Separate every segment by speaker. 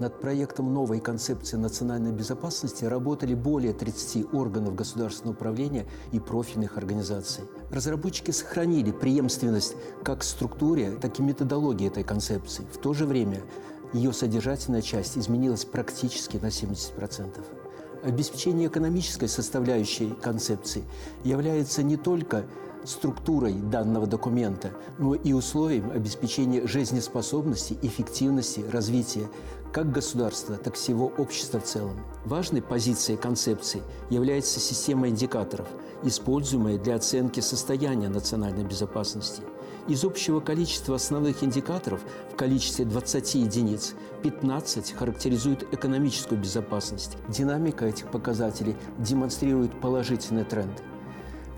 Speaker 1: Над проектом новой концепции национальной безопасности работали более 30 органов государственного управления и профильных организаций. Разработчики сохранили преемственность как в структуре, так и методологии этой концепции. В то же время ее содержательная часть изменилась практически на 70%. Обеспечение экономической составляющей концепции является не только структурой данного документа, но и условием обеспечения жизнеспособности, эффективности, развития как государства, так и всего общества в целом. Важной позицией концепции является система индикаторов, используемая для оценки состояния национальной безопасности. Из общего количества основных индикаторов в количестве 20 единиц 15 характеризуют экономическую безопасность. Динамика этих показателей демонстрирует положительный тренд –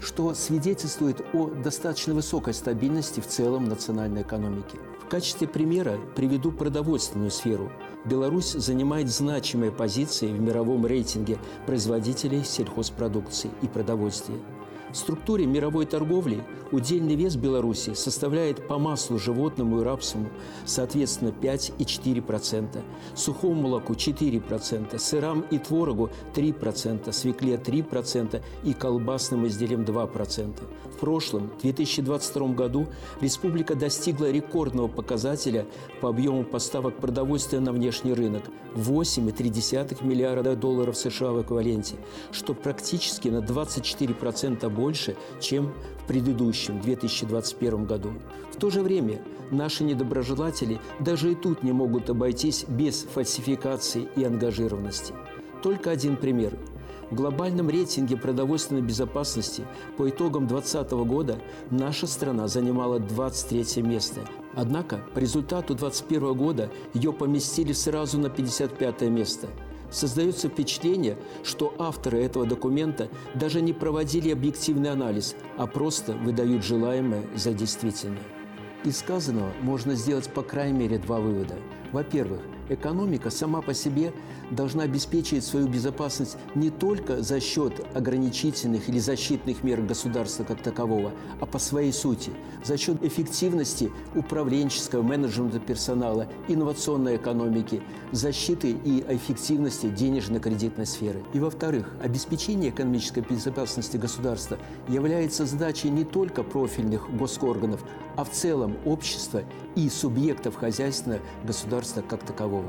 Speaker 1: что свидетельствует о достаточно высокой стабильности в целом национальной экономики. В качестве примера приведу продовольственную сферу. Беларусь занимает значимые позиции в мировом рейтинге производителей сельхозпродукции и продовольствия – в структуре мировой торговли удельный вес Беларуси составляет по маслу животному и рапсовому, соответственно, 5 и 4%, сухому молоку 4%, сырам и творогу 3%, свекле 3% и колбасным изделиям 2%. В прошлом, 2022 году, республика достигла рекордного показателя по объему поставок продовольствия на внешний рынок – 8,3 миллиарда долларов США в эквиваленте, что практически на 24% больше, чем в предыдущем 2021 году. В то же время наши недоброжелатели даже и тут не могут обойтись без фальсификации и ангажированности. Только один пример. В глобальном рейтинге продовольственной безопасности по итогам 2020 года наша страна занимала 23 место. Однако по результату 2021 года ее поместили сразу на 55 место – Создается впечатление, что авторы этого документа даже не проводили объективный анализ, а просто выдают желаемое за действительное. Из сказанного можно сделать по крайней мере два вывода. Во-первых, Экономика сама по себе должна обеспечивать свою безопасность не только за счет ограничительных или защитных мер государства как такового, а по своей сути, за счет эффективности управленческого менеджмента персонала, инновационной экономики, защиты и эффективности денежно-кредитной сферы. И во-вторых, обеспечение экономической безопасности государства является задачей не только профильных госкорганов, а в целом общества и субъектов хозяйственного государства как такового.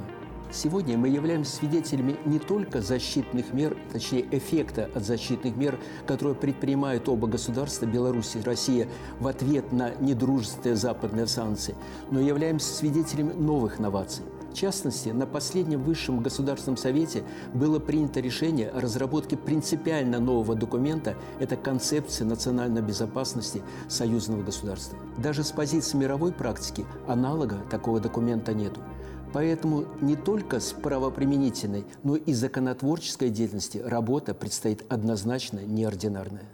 Speaker 1: Сегодня мы являемся свидетелями не только защитных мер, точнее эффекта от защитных мер, которые предпринимают оба государства, Беларусь и Россия, в ответ на недружественные западные санкции, но являемся свидетелями новых новаций – в частности, на последнем высшем государственном совете было принято решение о разработке принципиально нового документа – это концепция национальной безопасности союзного государства. Даже с позиции мировой практики аналога такого документа нету. Поэтому не только с правоприменительной, но и законотворческой деятельности работа предстоит однозначно неординарная.